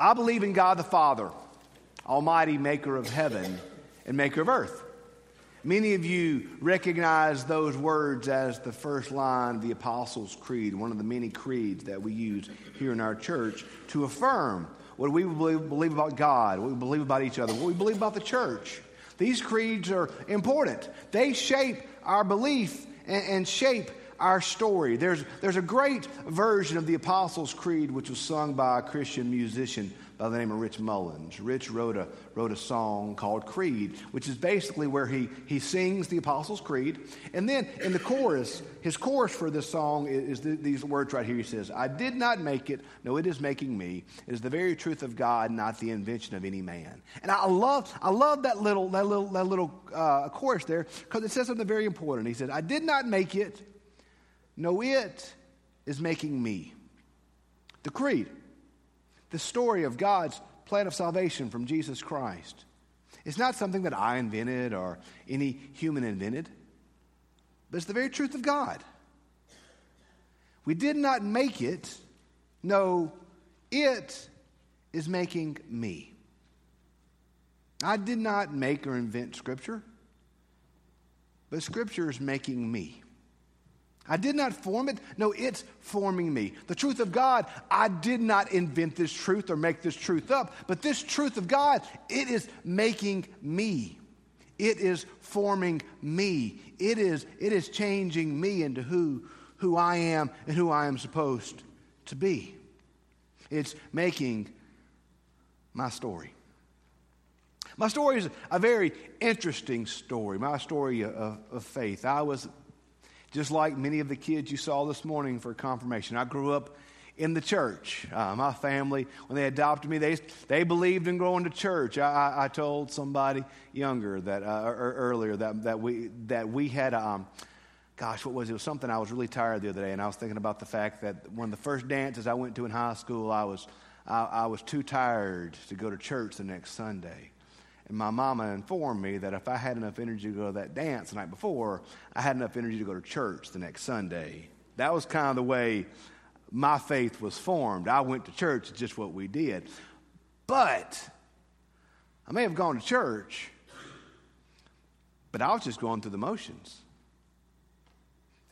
I believe in God the Father, Almighty Maker of heaven and Maker of earth. Many of you recognize those words as the first line of the Apostles' Creed, one of the many creeds that we use here in our church to affirm what we believe, about God, what we believe about each other, what we believe about the church. These creeds are important. They shape our belief and shape our story. There's, there's a great version of the Apostles' Creed which was sung by a Christian musician by the name of Rich Mullins. Rich wrote a, wrote a song called Creed, which is basically where he, he sings the Apostles' Creed. And then in the chorus, his chorus for this song is, is the, these words right here. He says, I did not make it, no, it is making me. It is the very truth of God, not the invention of any man. And I love, I love that little, that little, that little uh, chorus there because it says something very important. He said, I did not make it, no, it is making me. The creed, the story of God's plan of salvation from Jesus Christ. It's not something that I invented or any human invented, but it's the very truth of God. We did not make it. No, it is making me. I did not make or invent Scripture, but Scripture is making me. I did not form it. No, it's forming me. The truth of God, I did not invent this truth or make this truth up, but this truth of God, it is making me. It is forming me. It is, it is changing me into who, who I am and who I am supposed to be. It's making my story. My story is a very interesting story, my story of, of faith. I was just like many of the kids you saw this morning for confirmation. I grew up in the church. Uh, my family, when they adopted me, they, they believed in going to church. I, I, I told somebody younger that uh, or, or earlier that, that we that we had um, gosh, what was it? It was something I was really tired the other day, and I was thinking about the fact that one of the first dances I went to in high school, I was I, I was too tired to go to church the next Sunday. And my mama informed me that if I had enough energy to go to that dance the night before, I had enough energy to go to church the next Sunday. That was kind of the way my faith was formed. I went to church, it's just what we did. But I may have gone to church, but I was just going through the motions.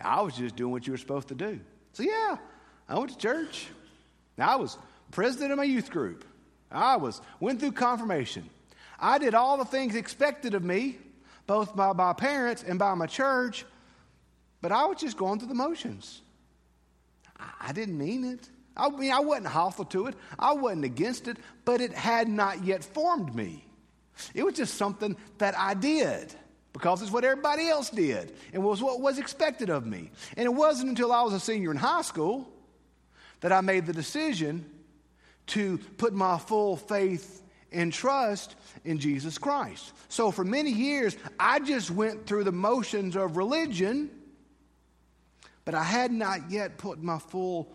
I was just doing what you were supposed to do. So, yeah, I went to church. I was president of my youth group. I was went through confirmation. I did all the things expected of me, both by my parents and by my church, but I was just going through the motions. I didn't mean it. I mean, I wasn't hostile to it. I wasn't against it, but it had not yet formed me. It was just something that I did because it's what everybody else did and was what was expected of me. And it wasn't until I was a senior in high school that I made the decision to put my full faith and trust in Jesus Christ. So for many years, I just went through the motions of religion, but I had not yet put my full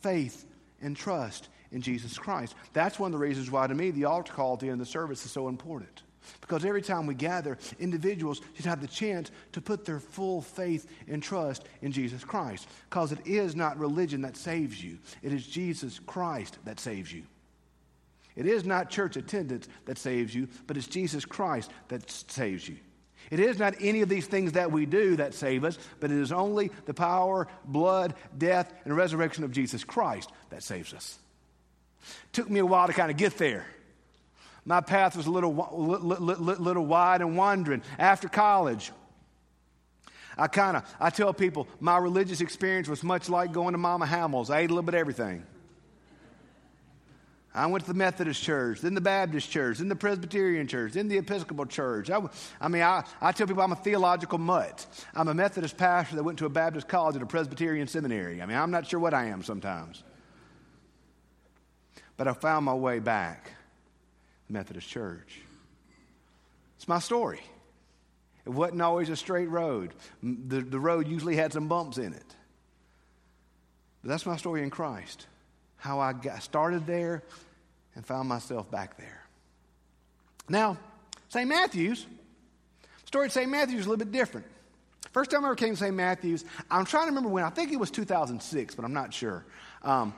faith and trust in Jesus Christ. That's one of the reasons why, to me, the altar call at the end of the service is so important. Because every time we gather, individuals should have the chance to put their full faith and trust in Jesus Christ. Because it is not religion that saves you, it is Jesus Christ that saves you. It is not church attendance that saves you, but it's Jesus Christ that saves you. It is not any of these things that we do that save us, but it is only the power, blood, death, and resurrection of Jesus Christ that saves us. Took me a while to kind of get there. My path was a little, little, little wide and wandering. After college, I kind of, I tell people my religious experience was much like going to Mama Hamil's. I ate a little bit of everything. I went to the Methodist church, then the Baptist church, then the Presbyterian church, then the Episcopal church. I, I mean, I, I tell people I'm a theological mutt. I'm a Methodist pastor that went to a Baptist college and a Presbyterian seminary. I mean, I'm not sure what I am sometimes. But I found my way back the Methodist church. It's my story. It wasn't always a straight road. The, the road usually had some bumps in it. But that's my story in Christ. How I got started there and found myself back there. Now, St. Matthew's, story at St. Matthew's is a little bit different. First time I ever came to St. Matthew's, I'm trying to remember when. I think it was 2006, but I'm not sure. Um,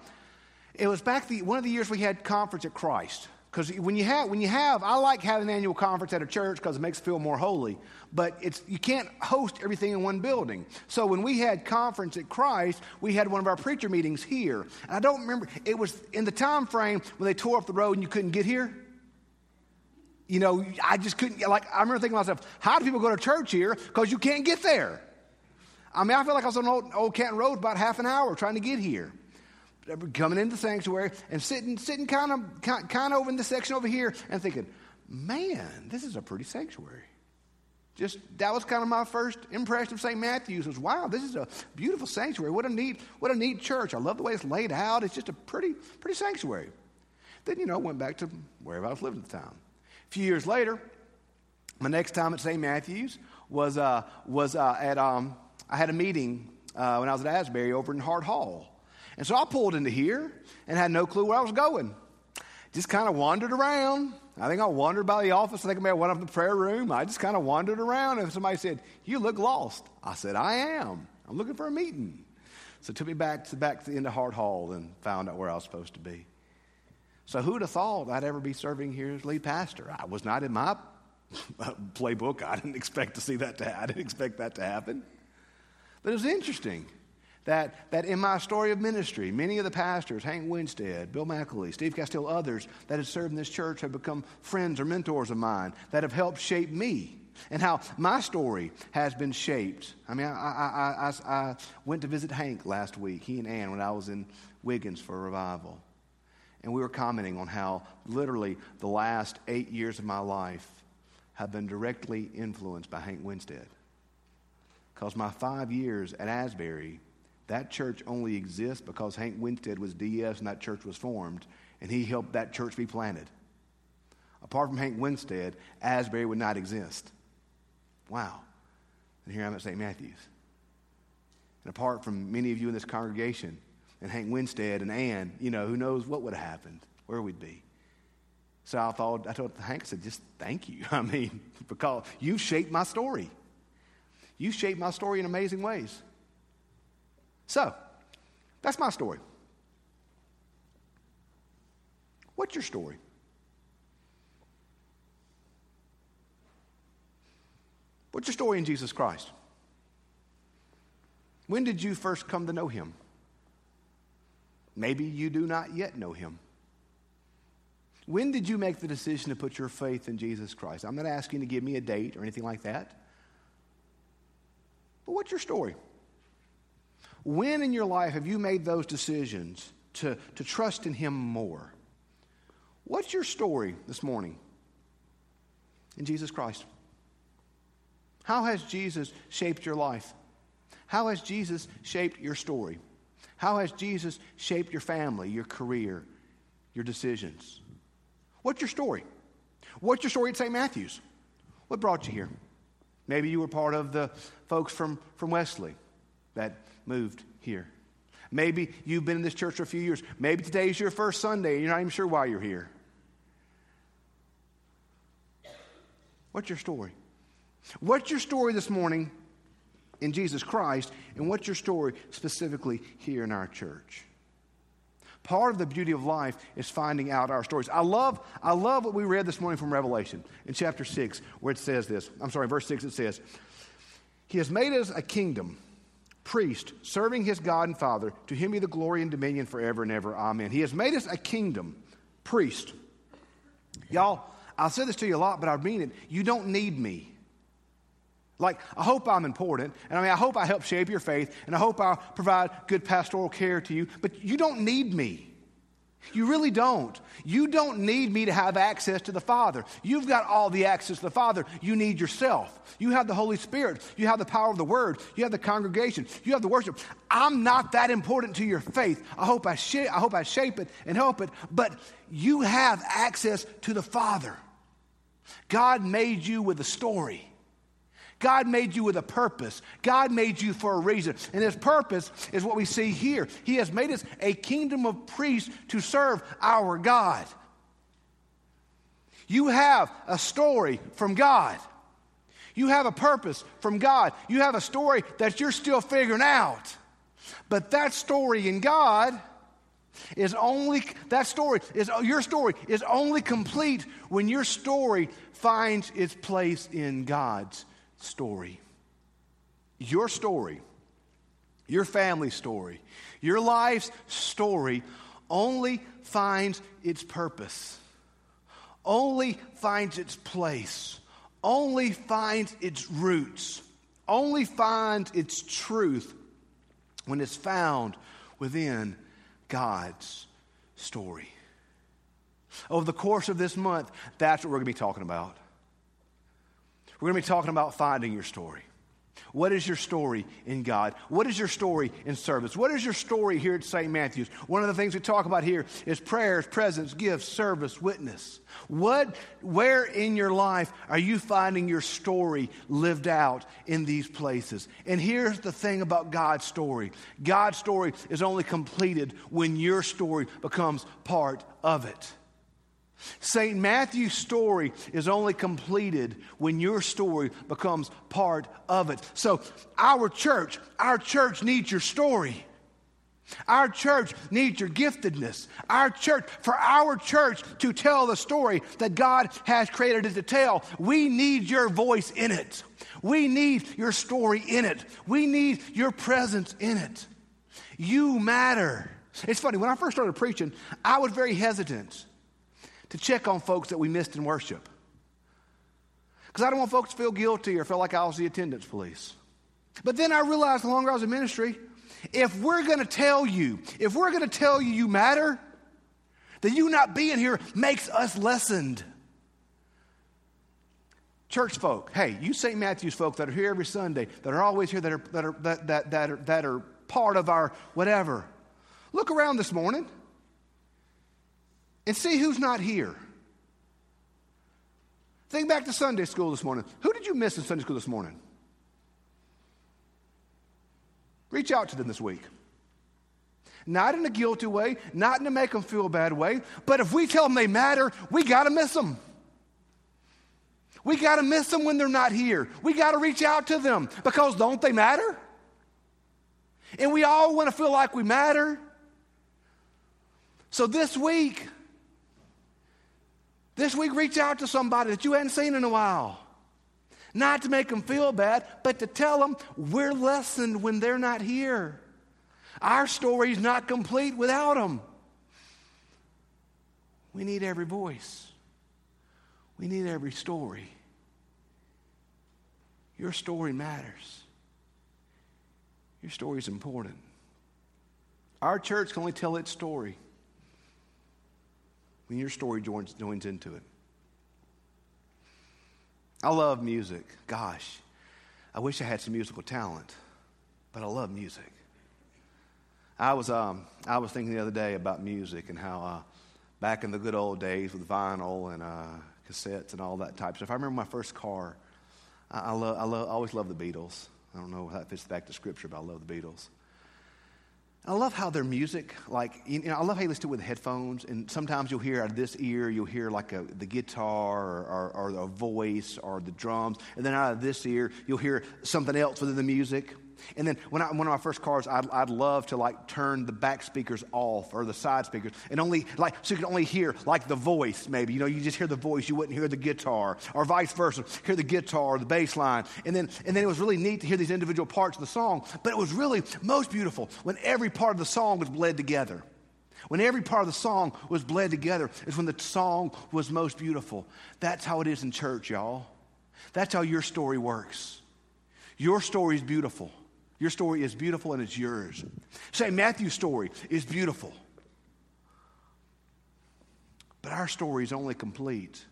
It was back the, one of the years we had conference at Christ. Because when you have, when you have, I like having an annual conference at a church because it makes it feel more holy. But it's you can't host everything in one building. So when we had conference at Christ, we had one of our preacher meetings here. And I don't remember it was in the time frame when they tore up the road and you couldn't get here. You know, I just couldn't like I remember thinking to myself, how do people go to church here? Because you can't get there. I mean, I feel like I was on old, old Canton Road about half an hour trying to get here coming into the sanctuary and sitting, sitting kind of, kind of over in the section over here and thinking, man, this is a pretty sanctuary. Just that was kind of my first impression of St. Matthew's was, wow, this is a beautiful sanctuary. What a neat, what a neat church. I love the way it's laid out. It's just a pretty, pretty sanctuary. Then, you know, went back to wherever I was living at the time. A few years later, my next time at St. Matthew's was, uh, was uh, at, um, I had a meeting uh, when I was at Asbury over in Hart Hall. And so I pulled into here and had no clue where I was going. Just kind of wandered around. I think I wandered by the office. I think I may have went up to the prayer room. I just kind of wandered around, and somebody said, "You look lost." I said, "I am. I'm looking for a meeting." So took me back to back to the end of Hart Hall and found out where I was supposed to be. So who'd have thought I'd ever be serving here as lead pastor? I was not in my playbook. I didn't expect to see that. To, I didn't expect that to happen. But it was interesting that, that in my story of ministry, many of the pastors, Hank Winstead, Bill McAlee, Steve Castile, others that have served in this church have become friends or mentors of mine that have helped shape me and how my story has been shaped. I mean, I, I, I, I, went to visit Hank last week, he and Ann, when I was in Wiggins for a revival. And we were commenting on how literally the last eight years of my life have been directly influenced by Hank Winstead. Because my five years at Asbury that church only exists because Hank Winstead was DS and that church was formed, and he helped that church be planted. Apart from Hank Winstead, Asbury would not exist. Wow. And here I'm at St. Matthew's. And apart from many of you in this congregation, and Hank Winstead and Ann, you know, who knows what would have happened, where we'd be. So I thought, I told Hank, I said, just thank you. I mean, because you've shaped my story. You shaped my story in amazing ways. So, that's my story. What's your story? What's your story in Jesus Christ? When did you first come to know him? Maybe you do not yet know him. When did you make the decision to put your faith in Jesus Christ? I'm not asking you to give me a date or anything like that. But what's your story? When in your life have you made those decisions to, to trust in Him more? What's your story this morning in Jesus Christ? How has Jesus shaped your life? How has Jesus shaped your story? How has Jesus shaped your family, your career, your decisions? What's your story? What's your story at St. Matthew's? What brought you here? Maybe you were part of the folks from, from Wesley that moved here. Maybe you've been in this church for a few years. Maybe today is your first Sunday and you're not even sure why you're here. What's your story? What's your story this morning in Jesus Christ, and what's your story specifically here in our church? Part of the beauty of life is finding out our stories. I love, I love what we read this morning from Revelation in chapter 6, where it says this. I'm sorry, verse 6, it says, He has made us a kingdom priest, serving his God and Father. To him be the glory and dominion forever and ever. Amen. He has made us a kingdom, priest. Y'all, I'll say this to you a lot, but I mean it. You don't need me. Like, I hope I'm important, and I mean, I hope I help shape your faith, and I hope I provide good pastoral care to you, but you don't need me. You really don't. You don't need me to have access to the Father. You've got all the access to the Father. You need yourself. You have the Holy Spirit. You have the power of the Word. You have the congregation. You have the worship. I'm not that important to your faith. I hope I, sh- I hope I shape it and help it, but you have access to the Father. God made you with a story. God made you with a purpose. God made you for a reason. And his purpose is what we see here. He has made us a kingdom of priests to serve our God. You have a story from God. You have a purpose from God. You have a story that you're still figuring out. But that story in God is only that story is your story is only complete when your story finds its place in God's story. Your story, your family story, your life's story only finds its purpose, only finds its place, only finds its roots, only finds its truth when it's found within God's story. Over the course of this month, that's what we're going to be talking about. We're going to be talking about finding your story. What is your story in God? What is your story in service? What is your story here at St. Matthew's? One of the things we talk about here is prayers, presence, gifts, service, witness. What, where in your life are you finding your story lived out in these places? And here's the thing about God's story God's story is only completed when your story becomes part of it. St. Matthew's story is only completed when your story becomes part of it. So, our church, our church needs your story. Our church needs your giftedness. Our church, for our church to tell the story that God has created it to tell, we need your voice in it. We need your story in it. We need your presence in it. You matter. It's funny, when I first started preaching, I was very hesitant to check on folks that we missed in worship. Because I don't want folks to feel guilty or feel like I was the attendance police. But then I realized the longer I was in ministry, if we're going to tell you, if we're going to tell you you matter, that you not being here makes us lessened. Church folk, hey, you St. Matthew's folk that are here every Sunday, that are always here, that are, that are, that, that, that are, that are part of our whatever. Look around this morning and see who's not here. Think back to Sunday school this morning. Who did you miss in Sunday school this morning? Reach out to them this week. Not in a guilty way, not in a make them feel bad way, but if we tell them they matter, we got to miss them. We got to miss them when they're not here. We got to reach out to them because don't they matter? And we all want to feel like we matter. So this week, this week, reach out to somebody that you hadn't seen in a while. Not to make them feel bad, but to tell them we're lessened when they're not here. Our story's not complete without them. We need every voice, we need every story. Your story matters. Your story is important. Our church can only tell its story when your story joins, joins into it. I love music. Gosh, I wish I had some musical talent, but I love music. I was, um, I was thinking the other day about music and how uh, back in the good old days with vinyl and uh, cassettes and all that type stuff. I remember my first car. I, I, love, I, love, I always loved the Beatles. I don't know how that fits back to Scripture, but I love the Beatles. I love how their music, like, you know, I love how you listen to it with headphones, and sometimes you'll hear out of this ear, you'll hear like a, the guitar or, or, or a voice or the drums, and then out of this ear, you'll hear something else within the music. And then when I, one of my first cars, I'd, I'd love to like turn the back speakers off or the side speakers and only like, so you can only hear like the voice maybe. You know, you just hear the voice, you wouldn't hear the guitar or vice versa. Hear the guitar the bass line. And then, and then it was really neat to hear these individual parts of the song. But it was really most beautiful when every part of the song was bled together. When every part of the song was bled together is when the song was most beautiful. That's how it is in church, y'all. That's how your story works. Your story is beautiful. Your story is beautiful and it's yours. St. Matthew's story is beautiful. But our story is only complete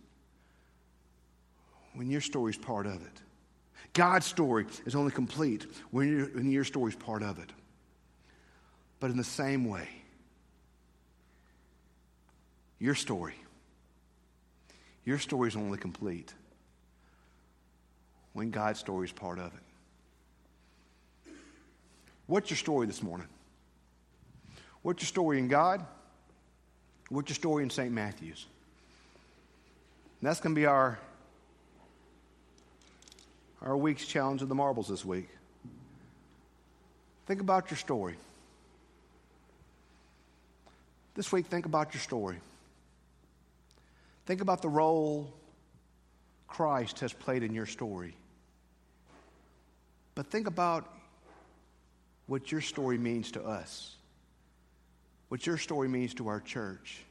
when your story is part of it. God's story is only complete when, your, when your story is part of it. But in the same way, your story, your story is only complete when God's story is part of it. What's your story this morning? What's your story in God? What's your story in St. Matthew's? And that's going to be our, our week's challenge of the marbles this week. Think about your story. This week, think about your story. Think about the role Christ has played in your story. But think about what your story means to us, what your story means to our church.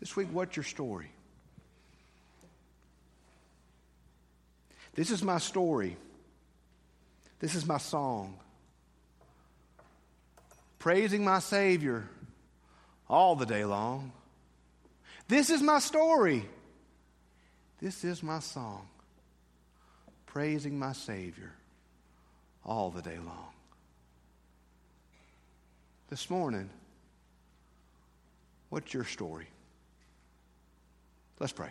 This week, what's your story? This is my story. This is my song. Praising my Savior all the day long. This is my story. This is my song. Praising my Savior all the day long. This morning, what's your story? Let's pray.